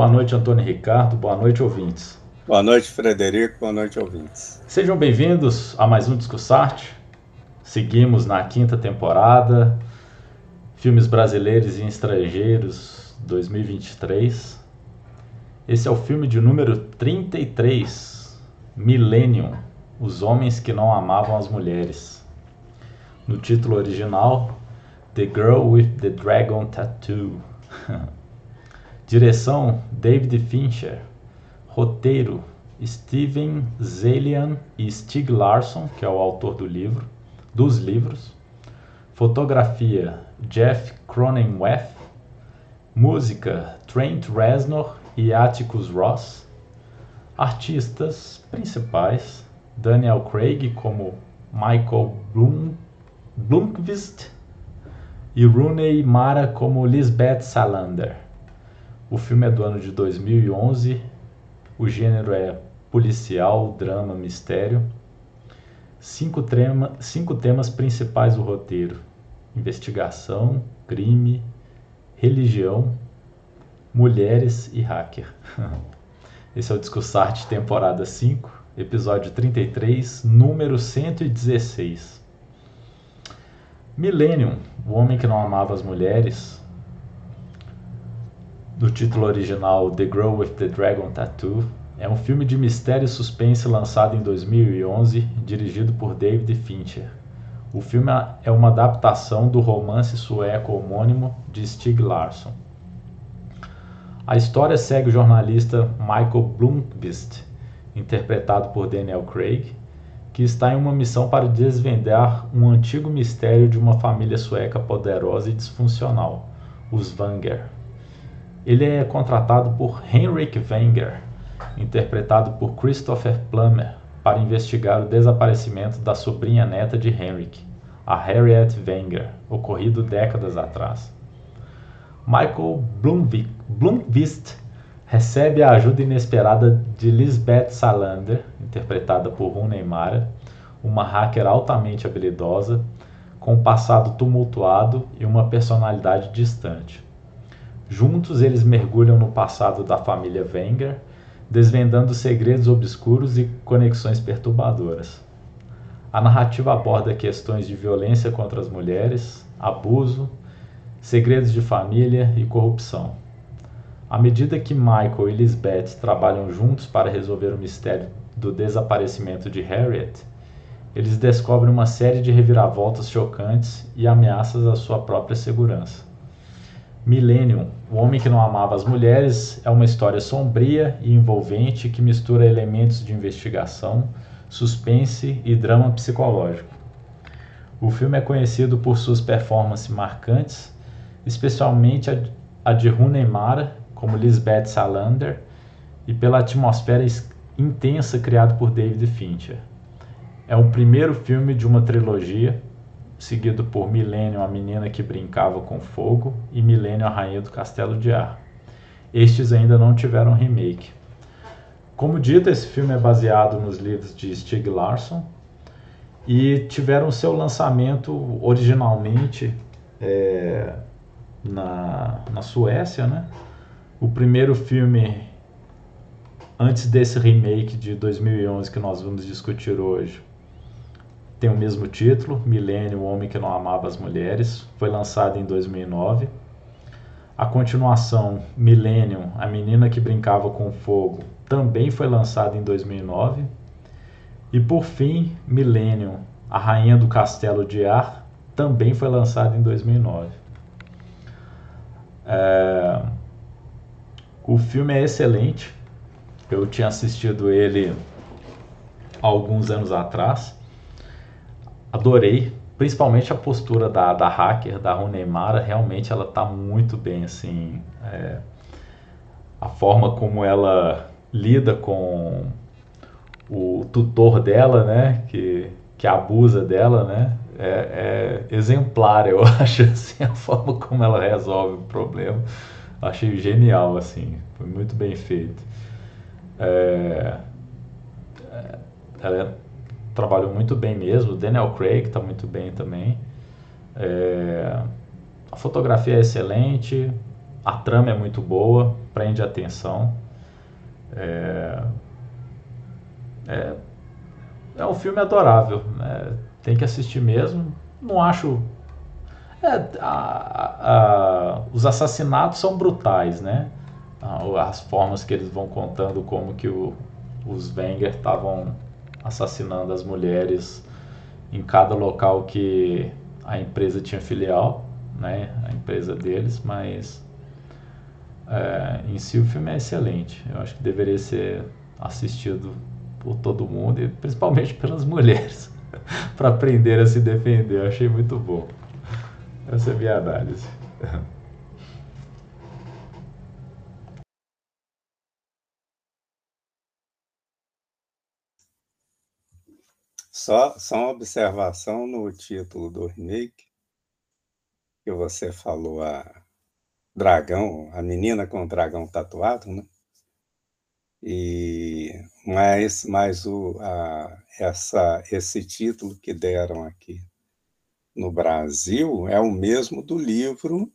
Boa noite, Antônio Ricardo. Boa noite, ouvintes. Boa noite, Frederico. Boa noite, ouvintes. Sejam bem-vindos a mais um Discussarte. Seguimos na quinta temporada, Filmes Brasileiros e Estrangeiros 2023. Esse é o filme de número 33, Millennium, Os Homens que Não Amavam as Mulheres. No título original, The Girl with the Dragon Tattoo. Direção, David Fincher. Roteiro, Steven Zalian e Stig Larsson, que é o autor dos livros. Fotografia, Jeff Cronenweth. Música, Trent Reznor e Atticus Ross. Artistas principais, Daniel Craig como Michael Blum, e Rooney Mara como Lisbeth Salander. O filme é do ano de 2011, o gênero é policial, drama, mistério. Cinco, trema, cinco temas principais do roteiro: investigação, crime, religião, mulheres e hacker. Esse é o Discussarte temporada 5, episódio 33, número 116. Millennium, o homem que não amava as mulheres, do título original The Girl with the Dragon Tattoo, é um filme de mistério e suspense lançado em 2011, dirigido por David Fincher. O filme é uma adaptação do romance sueco homônimo de Stig Larsson. A história segue o jornalista Michael Blomqvist, interpretado por Daniel Craig, que está em uma missão para desvendar um antigo mistério de uma família sueca poderosa e disfuncional, os Vanger. Ele é contratado por Henrik Wenger, interpretado por Christopher Plummer, para investigar o desaparecimento da sobrinha neta de Henrik, a Harriet Wenger, ocorrido décadas atrás. Michael Blomqvist recebe a ajuda inesperada de Lisbeth Salander, interpretada por Rooney Mara, uma hacker altamente habilidosa, com um passado tumultuado e uma personalidade distante. Juntos eles mergulham no passado da família Wenger, desvendando segredos obscuros e conexões perturbadoras. A narrativa aborda questões de violência contra as mulheres, abuso, segredos de família e corrupção. À medida que Michael e Lisbeth trabalham juntos para resolver o mistério do desaparecimento de Harriet, eles descobrem uma série de reviravoltas chocantes e ameaças à sua própria segurança. Millennium, O Homem que Não Amava as Mulheres, é uma história sombria e envolvente que mistura elementos de investigação, suspense e drama psicológico. O filme é conhecido por suas performances marcantes especialmente a, de Rooney Mara, como Lisbeth Salander, e pela atmosfera intensa criada por David Fincher. É o primeiro filme de uma trilogia, seguido por Millennium, a menina que brincava com fogo, e Millennium, a rainha do castelo de ar. Estes ainda não tiveram remake. Como dito, esse filme é baseado nos livros de Stieg Larsson e tiveram seu lançamento originalmente é, na, na Suécia, né? O primeiro filme antes desse remake de 2011 que nós vamos discutir hoje tem o mesmo título, Milênio, o Homem que Não Amava as Mulheres, foi lançado em 2009. A continuação, Millennium, A Menina que Brincava com Fogo, também foi lançada em 2009. E por fim, Millennium, A Rainha do Castelo de Ar, também foi lançado em 2009. É... O filme é excelente. Eu tinha assistido ele alguns anos atrás. Adorei, principalmente a postura da, da hacker, da Runemara. Realmente ela está muito bem, assim. É... A forma como ela lida com o tutor dela, né? Que, que abusa dela, né? é, é exemplar, eu acho, assim, a forma como ela resolve o problema. Achei genial, assim, foi muito bem feito. É, é ela trabalhou muito bem mesmo, Daniel Craig está muito bem também. É, a fotografia é excelente, a trama é muito boa, prende a atenção. É, é, é um filme adorável, né? tem que assistir mesmo. Não acho. É, a, a, os assassinatos são brutais, né? As formas que eles vão contando como que o, os Wenger estavam assassinando as mulheres em cada local que a empresa tinha filial, né? A empresa deles, mas é, em si o filme é excelente. Eu acho que deveria ser assistido por todo mundo e principalmente pelas mulheres para aprender a se defender. Eu achei muito bom. Essa é a minha análise. Só, só uma observação no título do remake, que você falou a dragão, a menina com o dragão tatuado, né? E mas, mas o, a, essa, esse título que deram aqui no Brasil é o mesmo do livro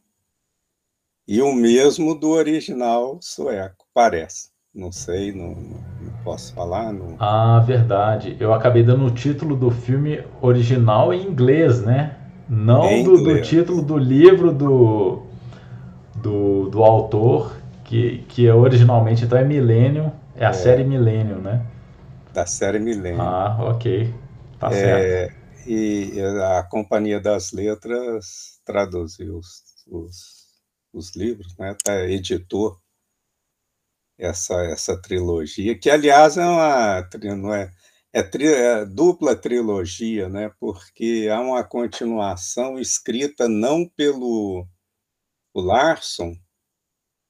e o mesmo do original sueco, parece. Não sei, não posso falar. Não... Ah, verdade. Eu acabei dando o título do filme original em inglês, né? Não do, do, título do livro do, do, do autor, que, que é originalmente então é Millennium, é a é, série Millennium, né? Da série Millennium. Ah, ok. Tá é, certo. E a Companhia das Letras traduziu os, os, os livros, né? Tá, editou essa, essa trilogia, que aliás é uma não é, é, tri, é, dupla trilogia, né? Porque há uma continuação escrita não pelo Larson,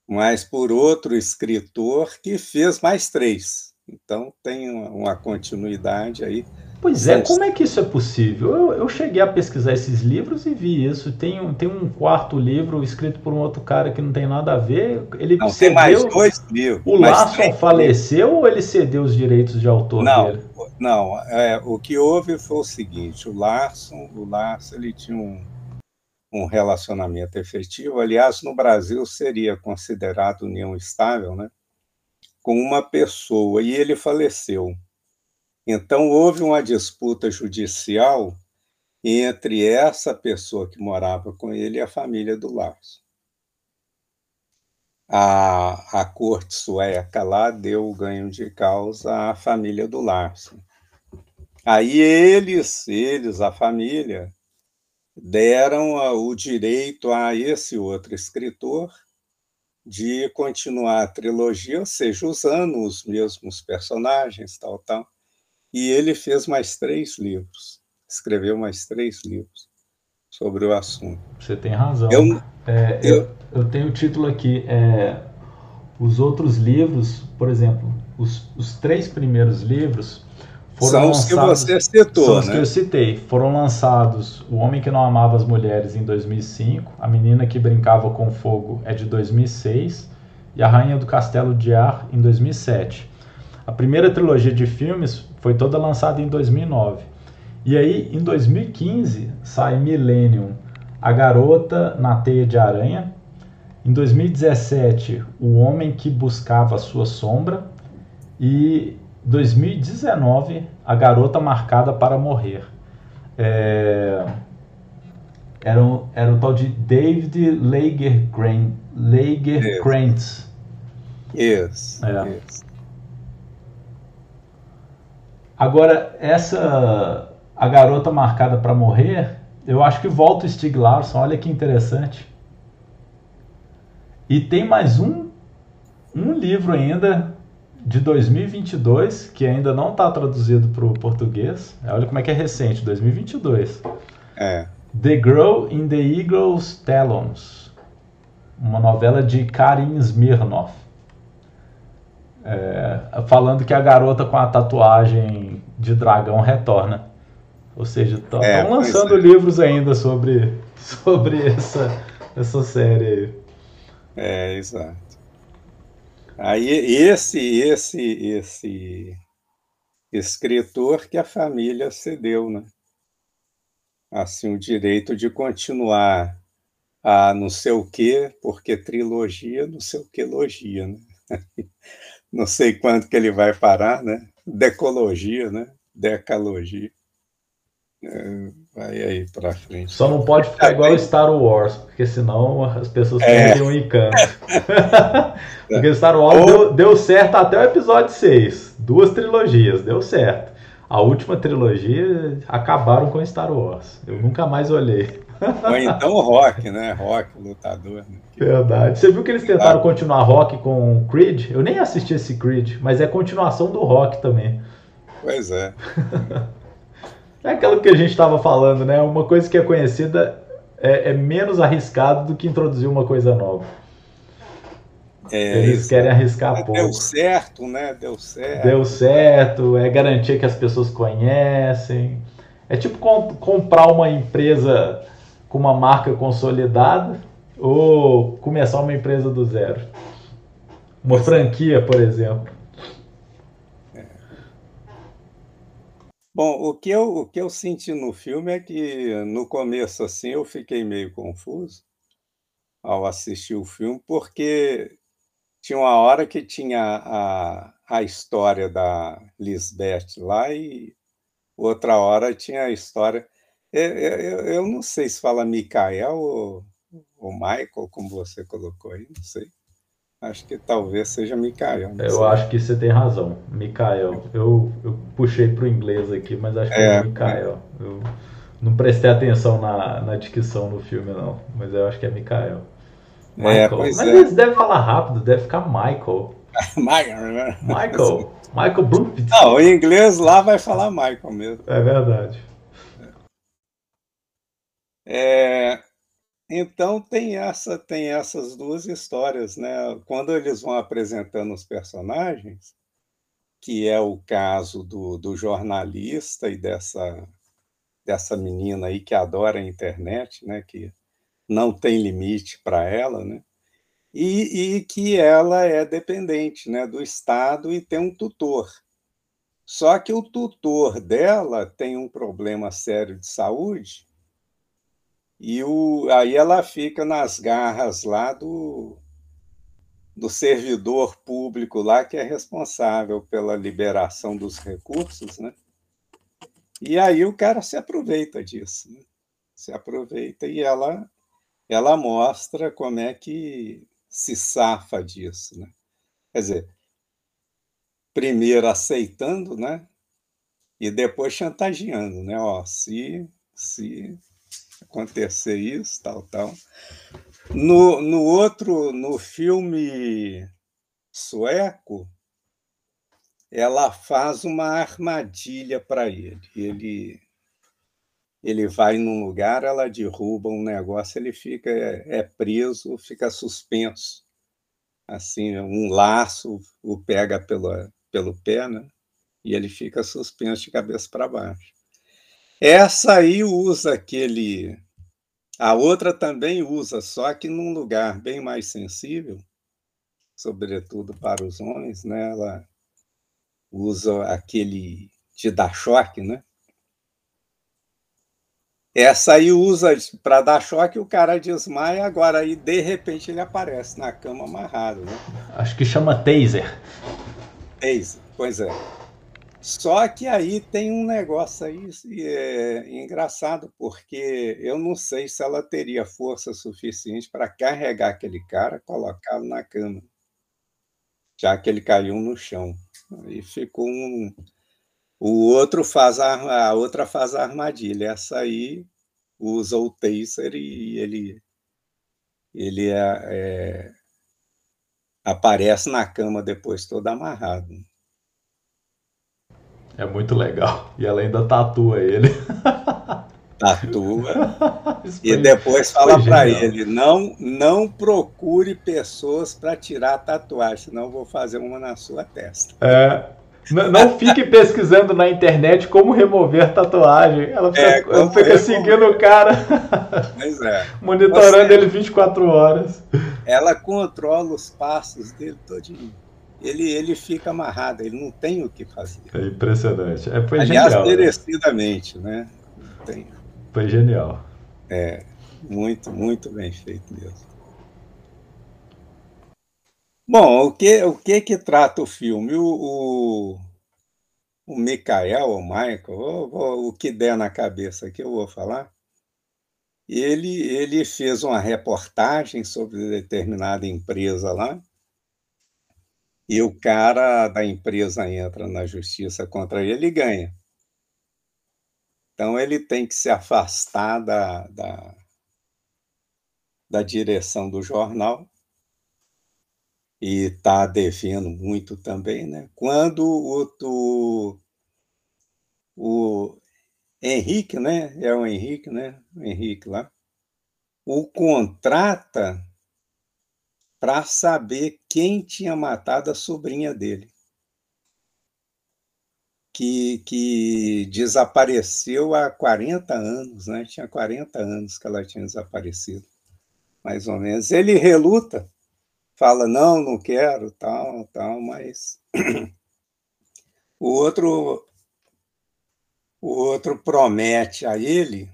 mas por outro escritor que fez mais três. Então tem uma, uma continuidade aí. Pois é, como é que isso é possível? Eu, eu, cheguei a pesquisar esses livros e vi isso. Tem um, tem um quarto livro escrito por um outro cara que não tem nada a ver. Ele não, cedeu, tem mais dois livros. O Larson faleceu livros. ou ele cedeu os direitos de autor não, dele? Não, é, o que houve foi o seguinte: o Larson, o Larson ele tinha um, um relacionamento efetivo. Aliás, no Brasil seria considerado união estável, né? Com uma pessoa e ele faleceu. Então, houve uma disputa judicial entre essa pessoa que morava com ele e a família do Larson. A, a corte sueca lá deu o ganho de causa à família do Larson. Aí eles, eles, a família, deram o direito a esse outro escritor de continuar a trilogia, ou seja, usando os mesmos personagens, tal, tal. E ele fez mais três livros, escreveu mais três livros sobre o assunto. Você tem razão. Eu, é, eu, eu, eu, tenho o título aqui. É, os outros livros, por exemplo, os, os três primeiros livros foram são os que você citou, são os né? que eu citei. Foram lançados O Homem que Não Amava as Mulheres em 2005, A Menina que Brincava com Fogo é de 2006 e A Rainha do Castelo de Ar em 2007. A primeira trilogia de filmes foi toda lançada em 2009. E aí, em 2015, sai Millennium, A Garota na Teia de Aranha. Em 2017, O Homem que Buscava Sua Sombra. E 2019, A Garota Marcada para Morrer. É... Era, um, era o tal de David Lagerkrantz. Lagerkrantz. Yes. É. yes. Agora, essa A Garota Marcada para Morrer, eu acho que volta o Stig Larsson, olha que interessante. E tem mais um, um livro ainda de 2022, que ainda não está traduzido para o português. Olha como é que é recente, 2022. É. The Girl in the Eagle's Talons, uma novela de Karin Smirnov. É, falando que a garota com a tatuagem de dragão retorna. Ou seja, estão é, lançando é. livros ainda sobre, sobre essa, essa série. É, exato. Aí esse, esse, esse escritor que a família cedeu, né? Assim, o direito de continuar a não sei o quê, porque trilogia, não sei o que logia, né? Não sei quanto que ele vai parar, né? Decologia, né? Decalogia. É, vai aí para frente. Só não pode ficar igual Star Wars, porque senão as pessoas é. perdem o encanto. porque Star Wars Ou... deu, deu certo até o episódio 6. Duas trilogias, deu certo. A última trilogia acabaram com Star Wars. Eu nunca mais olhei. Ou então o Rock, né? Rock, lutador. Né? Verdade. Você viu que eles tentaram continuar Rock com Creed? Eu nem assisti esse Creed, mas é continuação do Rock também. Pois é. é aquilo que a gente estava falando, né? Uma coisa que é conhecida é, é, menos arriscado do que introduzir uma coisa nova. É, Eles isso. querem arriscar pouco. Deu certo, né? Deu certo. Deu certo, é garantia que as pessoas conhecem. É tipo comprar uma empresa com uma marca consolidada ou começar uma empresa do zero? Uma franquia, por exemplo. É. Bom, o que, eu, o que eu senti no filme é que no começo assim eu fiquei meio confuso ao assistir o filme, porque tinha uma hora que tinha a, a história da Lisbeth lá e outra hora tinha a história eu, é, é, eu, eu não sei se fala Mikael ou, ou Michael, como você colocou aí, não sei. Acho que talvez seja Mikael. Eu sei. acho que você tem razão, Mikael. Eu, eu puxei para o inglês aqui, mas acho que é, é Mikael. Eu não prestei atenção na, na dicção no filme, não, mas eu acho que é Mikael. Michael. É, mas é. eles devem falar rápido, deve ficar Michael. Michael, né? Michael. Michael Blumpit. Não, o inglês lá vai falar Michael mesmo. É verdade. É, então tem essa tem essas duas histórias, né? Quando eles vão apresentando os personagens, que é o caso do, do jornalista e dessa dessa menina aí que adora a internet, né? Que não tem limite para ela, né? E, e, que ela é dependente, né? Do Estado e tem um tutor. Só que o tutor dela tem um problema sério de saúde e o, aí ela fica nas garras lá do, do servidor público lá que é responsável pela liberação dos recursos, né? E aí o cara se aproveita disso, né? se aproveita e ela ela mostra como é que se safa disso, né? Quer dizer, primeiro aceitando, né? E depois chantageando, né? Ó, se se acontecer isso, tal, tal. No, no outro, no filme sueco, ela faz uma armadilha para ele. Ele ele vai num lugar, ela derruba um negócio, ele fica é, é preso, fica suspenso. Assim, um laço o pega pelo, pelo pé, né? E ele fica suspenso de cabeça para baixo. Essa aí usa aquele. A outra também usa, só que num lugar bem mais sensível, sobretudo para os homens, né? Ela usa aquele de dar choque, né? Essa aí usa para dar choque, o cara desmaia, agora aí de repente ele aparece na cama amarrado, né? Acho que chama taser. Taser, pois é. Só que aí tem um negócio aí é, engraçado, porque eu não sei se ela teria força suficiente para carregar aquele cara, colocá-lo na cama, já que ele caiu no chão. Aí ficou um. O outro faz a, a outra faz a armadilha. Essa aí usa o taser e ele ele é, é, aparece na cama depois todo amarrado. É muito legal. E ela ainda tatua ele. Tatua. e depois fala para ele: não, não procure pessoas para tirar a tatuagem, senão eu vou fazer uma na sua testa. É. Não, fique pesquisando na internet como remover tatuagem. Ela fica, é, ela fica seguindo o cara. Pois é. Monitorando Você, ele 24 horas. Ela controla os passos dele todinho ele, ele fica amarrado, ele não tem o que fazer. É impressionante. É, foi Aliás, genial. merecidamente, né? Tem. Foi genial. É. Muito, muito bem feito mesmo. Bom, o que o que que trata o filme? O o o Michael, ou Michael, ou o que der na cabeça que eu vou falar, ele ele fez uma reportagem sobre determinada empresa lá e o cara da empresa entra na justiça contra ele e ganha. Então ele tem que se afastar da da da direção do jornal e está devendo muito também, né. Quando o o o Henrique, né, é o Henrique, né, o Henrique lá, o contrata para saber quem tinha matado a sobrinha dele. Que que desapareceu há 40 anos, né, tinha 40 anos que ela tinha desaparecido, mais ou menos. Ele reluta, fala: "Não, não quero", tal, tal, mas o outro o outro promete a ele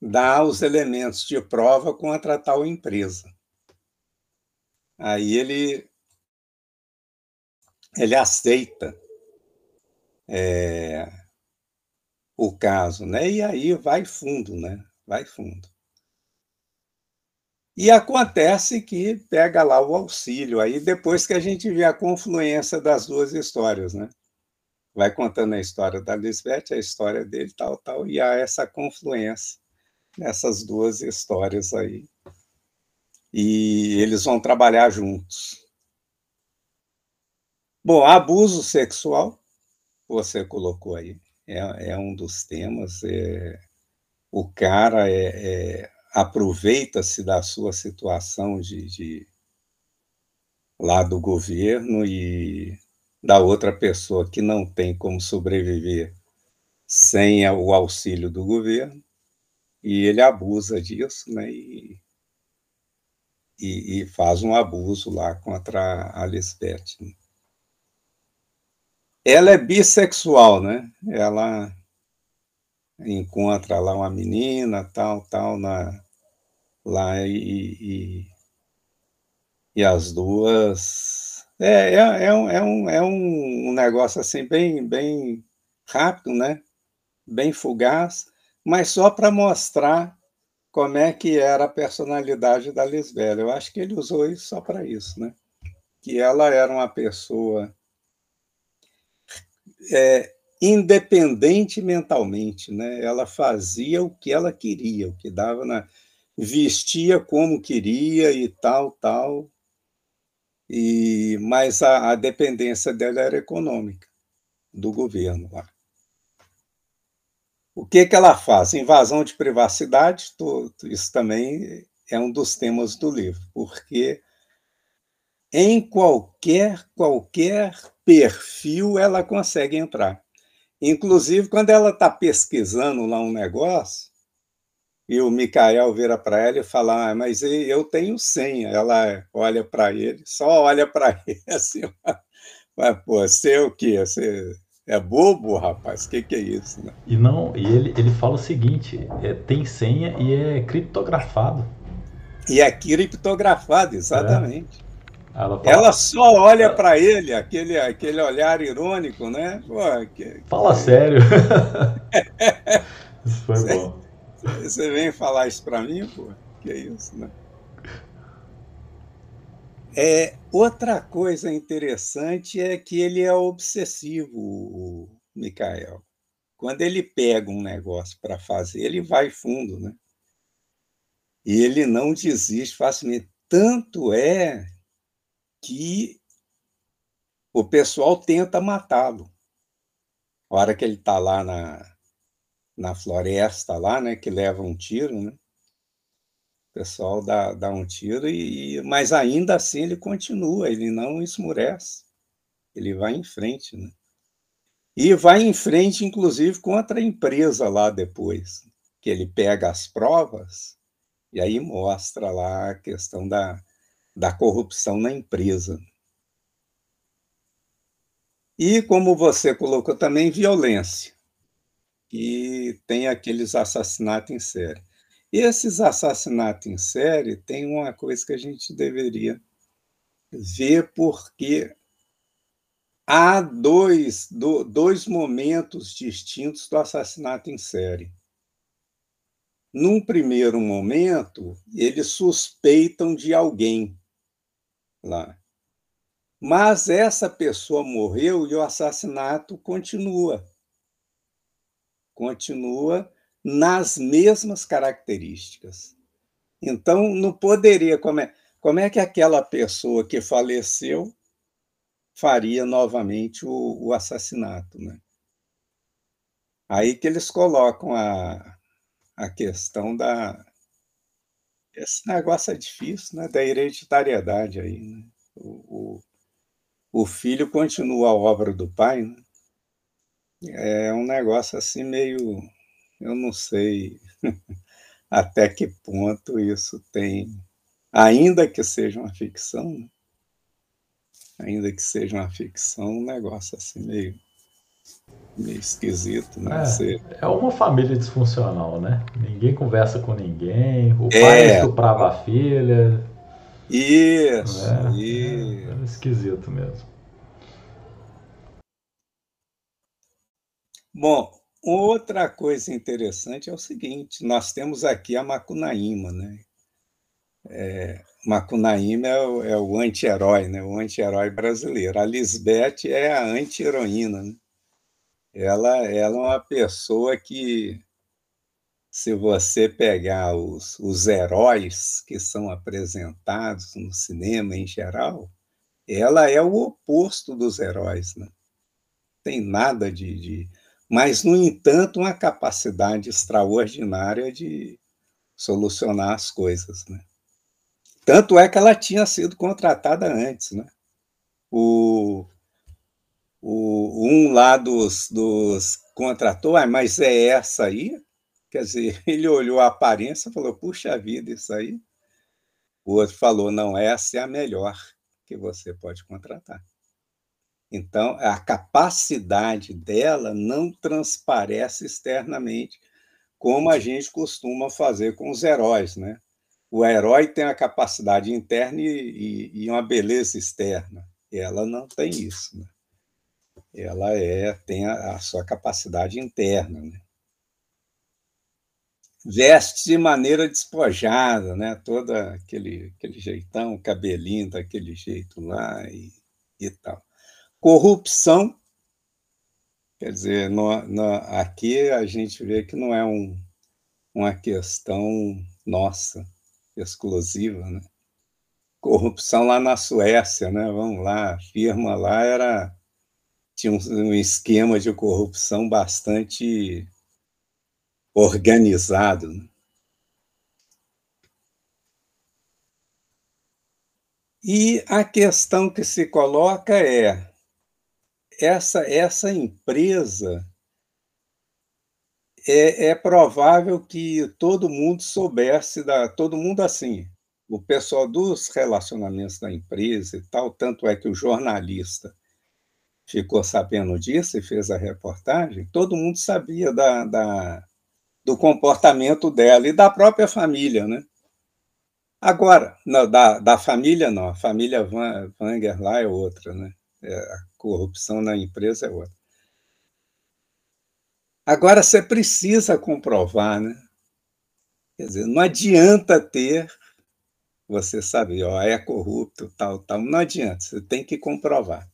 dar os elementos de prova contra tal empresa. Aí ele ele aceita, eh, o caso, né, e aí vai fundo, né, vai fundo. E acontece que pega lá o auxílio, aí depois que a gente vê a confluência das 2 histórias, né. Vai contando a história da Lisbeth, a história dele, tal, tal, e há essa confluência nessas 2 histórias aí. E eles vão trabalhar juntos. Bom, abuso sexual, você colocou aí, é é um dos temas, eh, o cara, eh eh, aproveita-se da sua situação de de lá do governo e da outra pessoa que não tem como sobreviver sem o auxílio do governo, e ele abusa disso, né, e e e faz um abuso lá contra a Lisbeth. Ela é bissexual, né, ela encontra lá uma menina, tal, tal, na lá e e e as 2 é é é um é um é um negócio, assim, bem bem rápido, né, bem fugaz, mas só para mostrar como é que era a personalidade da Lisbela. Eu acho que ele usou isso só para isso, né, que ela era uma pessoa eh, independente mentalmente, né, ela fazia o que ela queria, o que dava na vestia como queria e tal, tal. E mas a a dependência dela era econômica, do governo lá. O que que ela faz? Invasão de privacidade, to isso também é um dos temas do livro, porque em qualquer qualquer perfil ela consegue entrar. Inclusive quando ela está pesquisando lá um negócio, e o Michael vira para ela e fala: "Ah, mas eu tenho senha", ela olha para ele, só olha para ele assim, mas, pô, você é o quê? Você é bobo, rapaz? Que que é isso, né. E não e ele ele fala o seguinte, eh, tem senha e é criptografado. E é criptografado, exatamente. É. Ela fala Ela só olha ela para ele, aquele aquele olhar irônico, né, pô, que Fala sério. Isso foi Você bom. você vem falar isso para mim, pô? Que isso, né. É, outra coisa interessante é que ele é obsessivo, o Michael. Quando ele pega um negócio para fazer, ele vai fundo, né. E ele não desiste facilmente, tanto é que o pessoal tenta matá-lo. A hora que ele está lá na na floresta lá, né, que leva um tiro, né. Pessoal dá dá um tiro e mas ainda assim ele continua, ele não esmorece, ele vai em frente, né. E vai em frente inclusive contra a empresa lá depois, que ele pega as provas, e aí mostra lá a questão da da corrupção na empresa. E como você colocou também, violência. E tem aqueles assassinato em série. Esses assassinatos em série tem uma coisa que a gente deveria ver, porque há dois, dois momentos distintos do assassinato em série. Num primeiro momento, eles suspeitam de alguém lá. Mas essa pessoa morreu e o assassinato continua. Continua nas mesmas características. Então, não poderia. Como é, como é que aquela pessoa que faleceu faria novamente o, o assassinato? Né? Aí que eles colocam a, a questão da. Esse negócio é difícil, né? Da hereditariedade aí. Né? O, o, o filho continua a obra do pai, né? É um negócio assim meio. Eu não sei até que ponto isso tem. Ainda que seja uma ficção, né? ainda que seja uma ficção, um negócio assim meio meio esquisito, né? É, Você... é uma família disfuncional, né? Ninguém conversa com ninguém, o pai é, estuprava a filha. Isso, é, isso. É, é esquisito mesmo. Bom, outra coisa interessante é o seguinte: nós temos aqui a Macunaíma, né? É, Macunaíma é o, é o anti-herói, né? o anti-herói brasileiro. A Lisbeth é a anti-heroína. Né? ela, ela é uma pessoa que, se você pegar os, os heróis que são apresentados no cinema em geral, ela é o oposto dos heróis. Né? Tem nada de, de. Mas, no entanto, uma capacidade extraordinária de solucionar as coisas. Né? Tanto é que ela tinha sido contratada antes. Né? O, o, um lá dos, dos contratou, ah, mas é essa aí? Quer dizer, ele olhou a aparência e falou, puxa vida, isso aí. O outro falou, não, essa é a melhor que você pode contratar. Então, a capacidade dela não transparece externamente, como a gente costuma fazer com os heróis, né? O herói tem a capacidade interna e, e, e uma beleza externa. Ela não tem isso. Né? ela é tem a, a sua capacidade interna. Né? Veste de maneira despojada, né? todo aquele, aquele jeitão, cabelinho daquele jeito lá e, e tal. Corrupção, quer dizer, no, aqui a gente vê que não é um, uma questão nossa, exclusiva, né? Corrupção lá na Suécia, né? Vamos lá, a firma lá era tinha um, um esquema de corrupção bastante organizado. Né? E a questão que se coloca é essa essa empresa é, é, provável que todo mundo soubesse da todo mundo assim o pessoal dos relacionamentos da empresa e tal tanto é que o jornalista ficou sabendo disso e fez a reportagem, todo mundo sabia da, da, do comportamento dela e da própria família, né? Agora, não, da, da família não, a família Van, Wanger lá é outra, né? É, corrupção na empresa é outra. Agora, você precisa comprovar, né? Quer dizer, não adianta ter, você sabe, ó, é corrupto, tal, tal, não adianta, você tem que comprovar.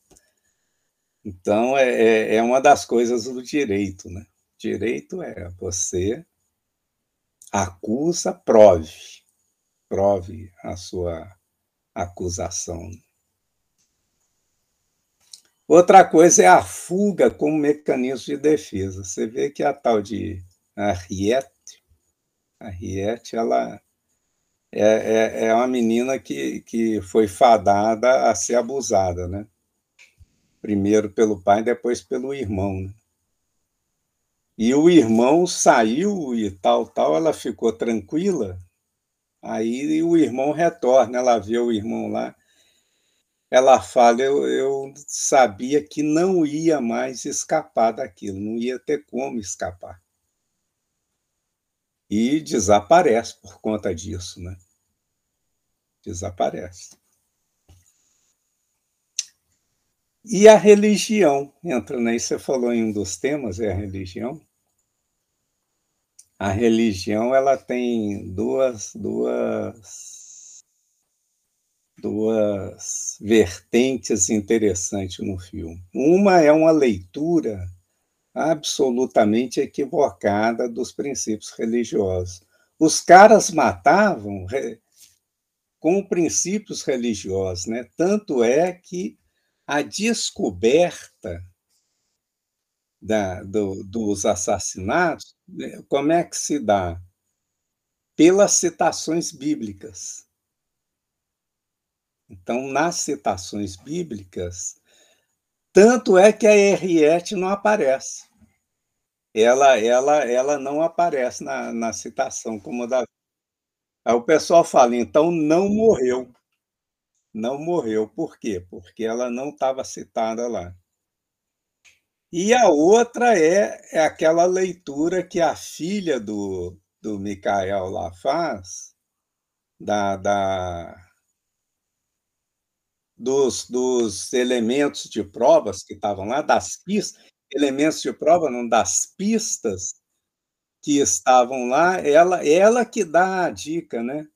Então, é, é, é uma das coisas do direito. Né? Direito é você acusa, prove. Prove a sua acusação. Outra coisa é a fuga como mecanismo de defesa. Você vê que a tal de Henriette, Henriette, ela é, é, é uma menina que, que foi fadada a ser abusada, né? primeiro pelo pai, depois pelo irmão. Né? E o irmão saiu e tal, tal, ela ficou tranquila. Aí o irmão retorna, ela vê o irmão lá. Ela fala: eu, eu sabia que não ia mais escapar daquilo, não ia ter como escapar. e desaparece por conta disso, né? Desaparece. E a religião entra aí, você falou em um dos temas, é a religião. A religião ela tem duas, duas, duas vertentes interessantes no filme. Uma é uma leitura absolutamente equivocada dos princípios religiosos. Os caras matavam com princípios religiosos, né? Tanto é que a descoberta da, do, dos assassinatos, né, como é que se dá? Pelas citações bíblicas. Então, nas citações bíblicas, tanto é que a Henriette não aparece. Ela, ela, ela não aparece na, na citação como da. Aí o pessoal fala, então não morreu. Não morreu. Por quê? Porque ela não estava citada lá. E a outra é, é aquela leitura que a filha do, do Micael lá faz, da, da, dos, dos elementos de provas que estavam lá, das pistas, elementos de prova, não, das pistas que estavam lá, ela, ela que dá a dica, né?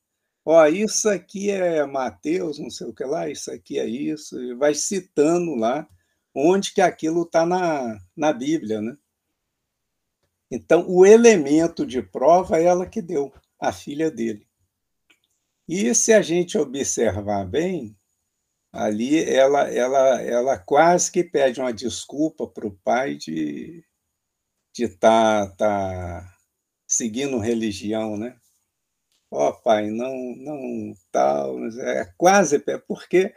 Ó, isso aqui é Mateus, não sei o que lá, isso aqui é isso, e vai citando lá onde que aquilo está na, na Bíblia, né? Então, o elemento de prova é ela que deu, a filha dele. E se a gente observar bem, ali ela, ela, ela quase que pede uma desculpa para o pai de estar tá, tá seguindo religião, né? Ó, oh, pai, não, não, tal, é quase, porque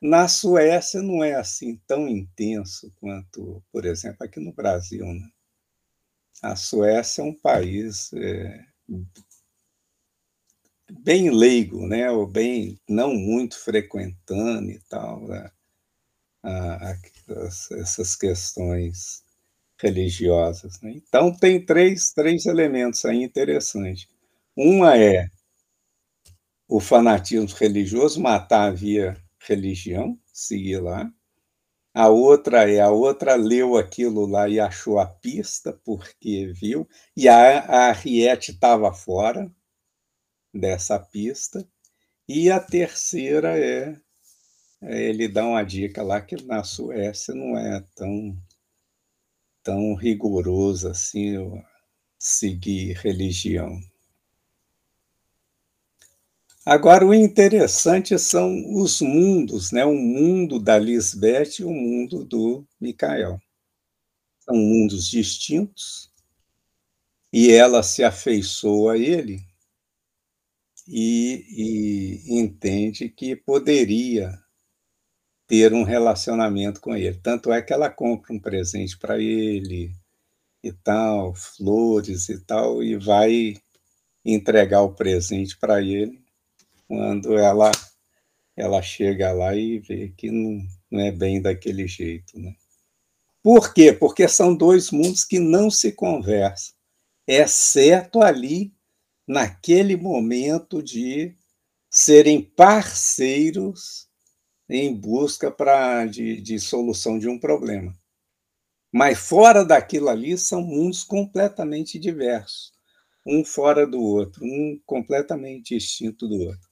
na Suécia não é assim tão intenso quanto, por exemplo, aqui no Brasil, né? A Suécia é um país é, bem leigo, né? ou bem não muito frequentando e tal, né? essas questões religiosas. Né? Então, tem três, três elementos aí interessantes. Uma é o fanatismo religioso, matar via religião, seguir lá. A outra é, a outra leu aquilo lá e achou a pista, porque viu, e a, a estava fora, dessa pista. E a terceira é, é, ele dá uma dica lá que na Suécia não é tão tão rigoroso assim seguir religião. Agora, o interessante são os mundos, né? o mundo da Lisbeth e o mundo do Micael. São mundos distintos, e ela se afeiçoa a ele e, e entende que poderia ter um relacionamento com ele. Tanto é que ela compra um presente para ele e tal, flores e tal, e vai entregar o presente para ele quando ela ela chega lá e vê que não, não é bem daquele jeito, né? Por quê? Porque são dois mundos que não se conversam, exceto ali naquele momento de serem parceiros em busca pra, de, de solução de um problema. Mas fora daquilo ali são mundos completamente diversos, um fora do outro, um completamente distinto do outro.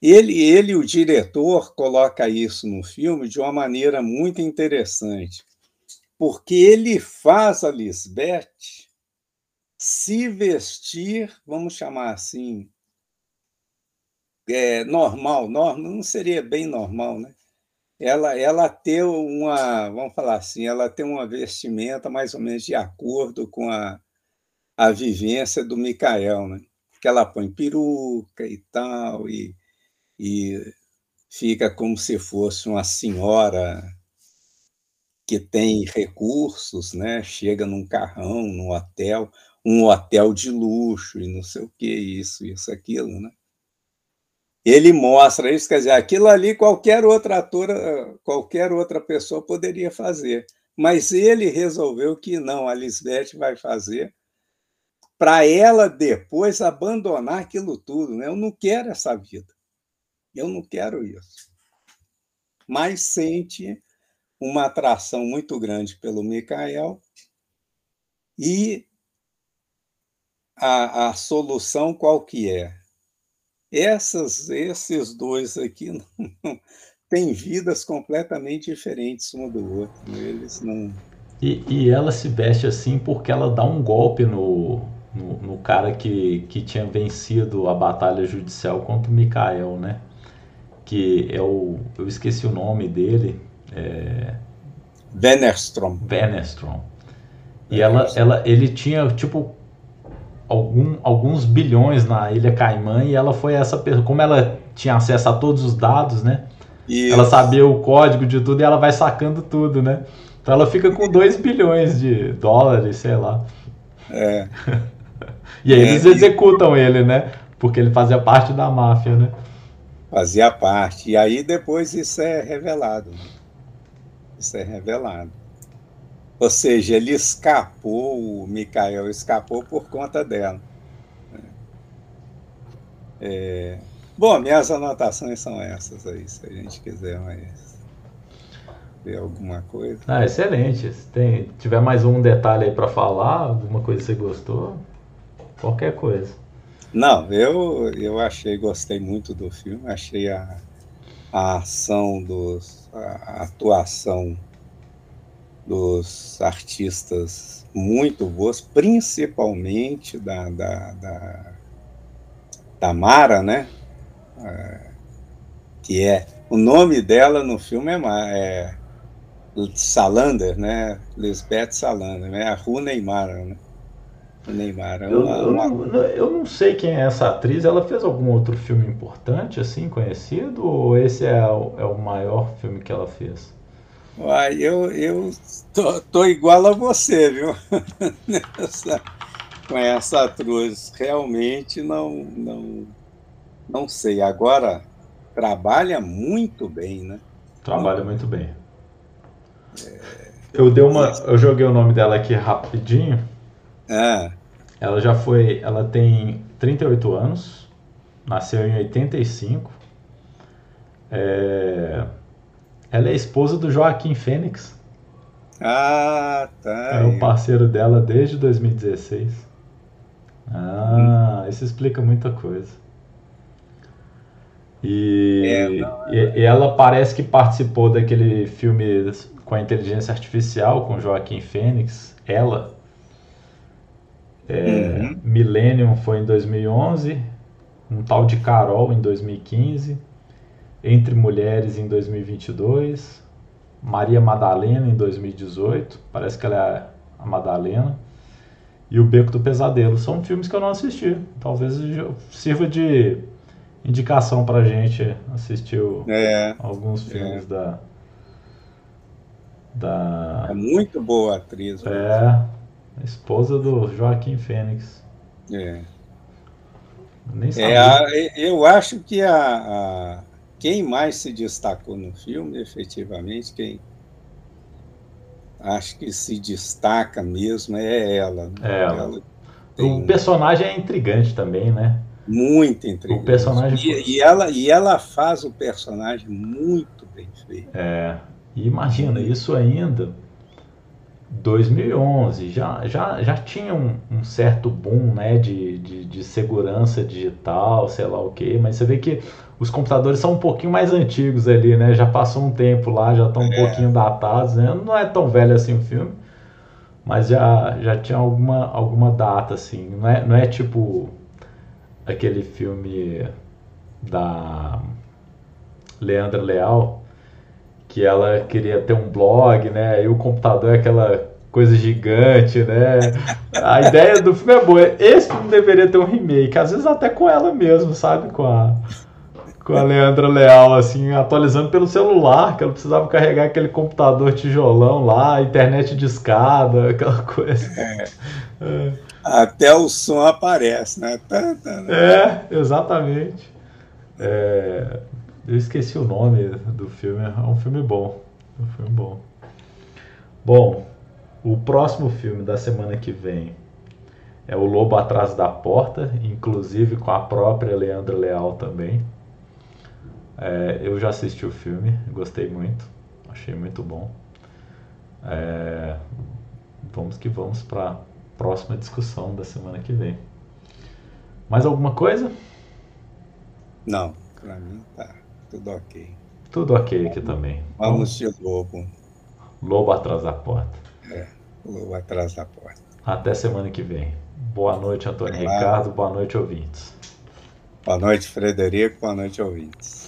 Ele, ele, o diretor, coloca isso no filme de uma maneira muito interessante, porque ele faz a Lisbeth se vestir, vamos chamar assim, é, normal, normal, não seria bem normal, né? Ela, ela ter uma, vamos falar assim, ela tem uma vestimenta mais ou menos de acordo com a, a vivência do Micael, né? Que ela põe peruca e tal, e, e fica como se fosse uma senhora que tem recursos, né? Chega num carrão, num hotel, um hotel de luxo e não sei o que, isso, isso, aquilo, né? Ele mostra isso, quer dizer, aquilo ali qualquer outra ator, qualquer outra pessoa poderia fazer, mas ele resolveu que não, a Lisbeth vai fazer para ela depois abandonar aquilo tudo. Né? Eu não quero essa vida. Eu não quero isso. Mas sente uma atração muito grande pelo Micael e a, a solução qual que é? Essas, esses dois aqui não, têm vidas completamente diferentes um do outro. Eles não. E, e ela se veste assim porque ela dá um golpe no, no, no, cara que, que tinha vencido a batalha judicial contra o Mikael, né? Que é o. Eu esqueci o nome dele. É... Venerstrom. Venerstrom. E ela, ela, ele tinha, tipo, algum, alguns bilhões na Ilha Caimã e ela foi essa pessoa. Como ela tinha acesso a todos os dados, né? Isso. Ela sabia o código de tudo e ela vai sacando tudo, né? Então ela fica com 2 bilhões de dólares, sei lá. É. e aí é, eles executam e... ele, né? Porque ele fazia parte da máfia, né? Fazia parte. E aí depois isso é revelado. Né? Isso é revelado. Ou seja, ele escapou, o Mikael escapou por conta dela. É... Bom, minhas anotações são essas aí, se a gente quiser mais ver alguma coisa. Ah, excelente. Se tem, tiver mais um detalhe aí para falar, alguma coisa que você gostou, qualquer coisa. Não, eu, eu achei, gostei muito do filme, achei a, a ação dos, a atuação dos artistas muito boas, principalmente da, da, da, da Mara, né? É, que é o nome dela no filme é, é Salander, né? Lisbeth Salander, né? A Ru Neymar, né? Neymar. É uma, eu, uma... eu, não sei quem é essa atriz. Ela fez algum outro filme importante, assim, conhecido? Ou esse é o, é o maior filme que ela fez? Uai, eu, eu tô, tô igual a você, viu? Nessa, com essa atriz. Realmente não, não, não sei. Agora, trabalha muito bem, né? Trabalha muito bem. É... Eu dei uma. Eu joguei o nome dela aqui rapidinho. É. Ela já foi. Ela tem 38 anos. Nasceu em 85. É ela é esposa do Joaquim Fênix. Ah, tá. É o parceiro dela desde 2016. Ah, hum. isso explica muita coisa. E, é, não, é... e, ela parece que participou daquele filme com a inteligência artificial com Joaquim Fênix. Ela. É, uhum. Millennium foi em 2011. Um tal de Carol em 2015. Entre Mulheres em 2022, Maria Madalena em 2018, parece que ela é a Madalena, e O Beco do Pesadelo. São filmes que eu não assisti. Talvez sirva de indicação pra gente assistir é, alguns é. filmes é. da. Da... É muito boa a atriz. Né? É, esposa do Joaquim Fênix. É. Nem sabia. É, eu acho que a, a quem mais se destacou no filme, efetivamente, quem acho que se destaca mesmo é ela. Né? É ela. tem... O personagem é intrigante também, né? Muito intrigante. O personagem... E, e, ela, e ela faz o personagem muito bem feito. É. E imagina, isso ainda 2011 já, já, já tinha um, um certo boom né, de, de, de, segurança digital, sei lá o que, mas você vê que os computadores são um pouquinho mais antigos ali, né? Já passou um tempo lá, já estão um é. pouquinho datados, né? Não é tão velho assim o filme, mas já, já tinha alguma, alguma data, assim. Não é, não é tipo aquele filme da Leandra Leal, que ela queria ter um blog, né? E o computador é aquela coisa gigante, né? A ideia do filme é boa. Esse filme deveria ter um remake, às vezes até com ela mesmo, sabe? Com a com a Leandra Leal, assim, atualizando pelo celular, que ela precisava carregar aquele computador tijolão lá, internet de escada, aquela coisa. É. É. Até o som aparece, né? Tá, tá, né? É, exatamente. É, eu esqueci o nome do filme, é um filme bom. Um filme bom. Bom, o próximo filme da semana que vem é O Lobo Atrás da Porta, inclusive com a própria Leandra Leal também. É, eu já assisti o filme, gostei muito, achei muito bom. É, vamos que vamos para a próxima discussão da semana que vem. Mais alguma coisa? Não, para mim tá tudo ok. Tudo ok aqui também. Vamos de lobo. Lobo atrás da porta. É, lobo atrás da porta. Até semana que vem. Boa noite, Antônio Ricardo. Boa noite, ouvintes. Boa noite, Frederico. Boa noite, ouvintes.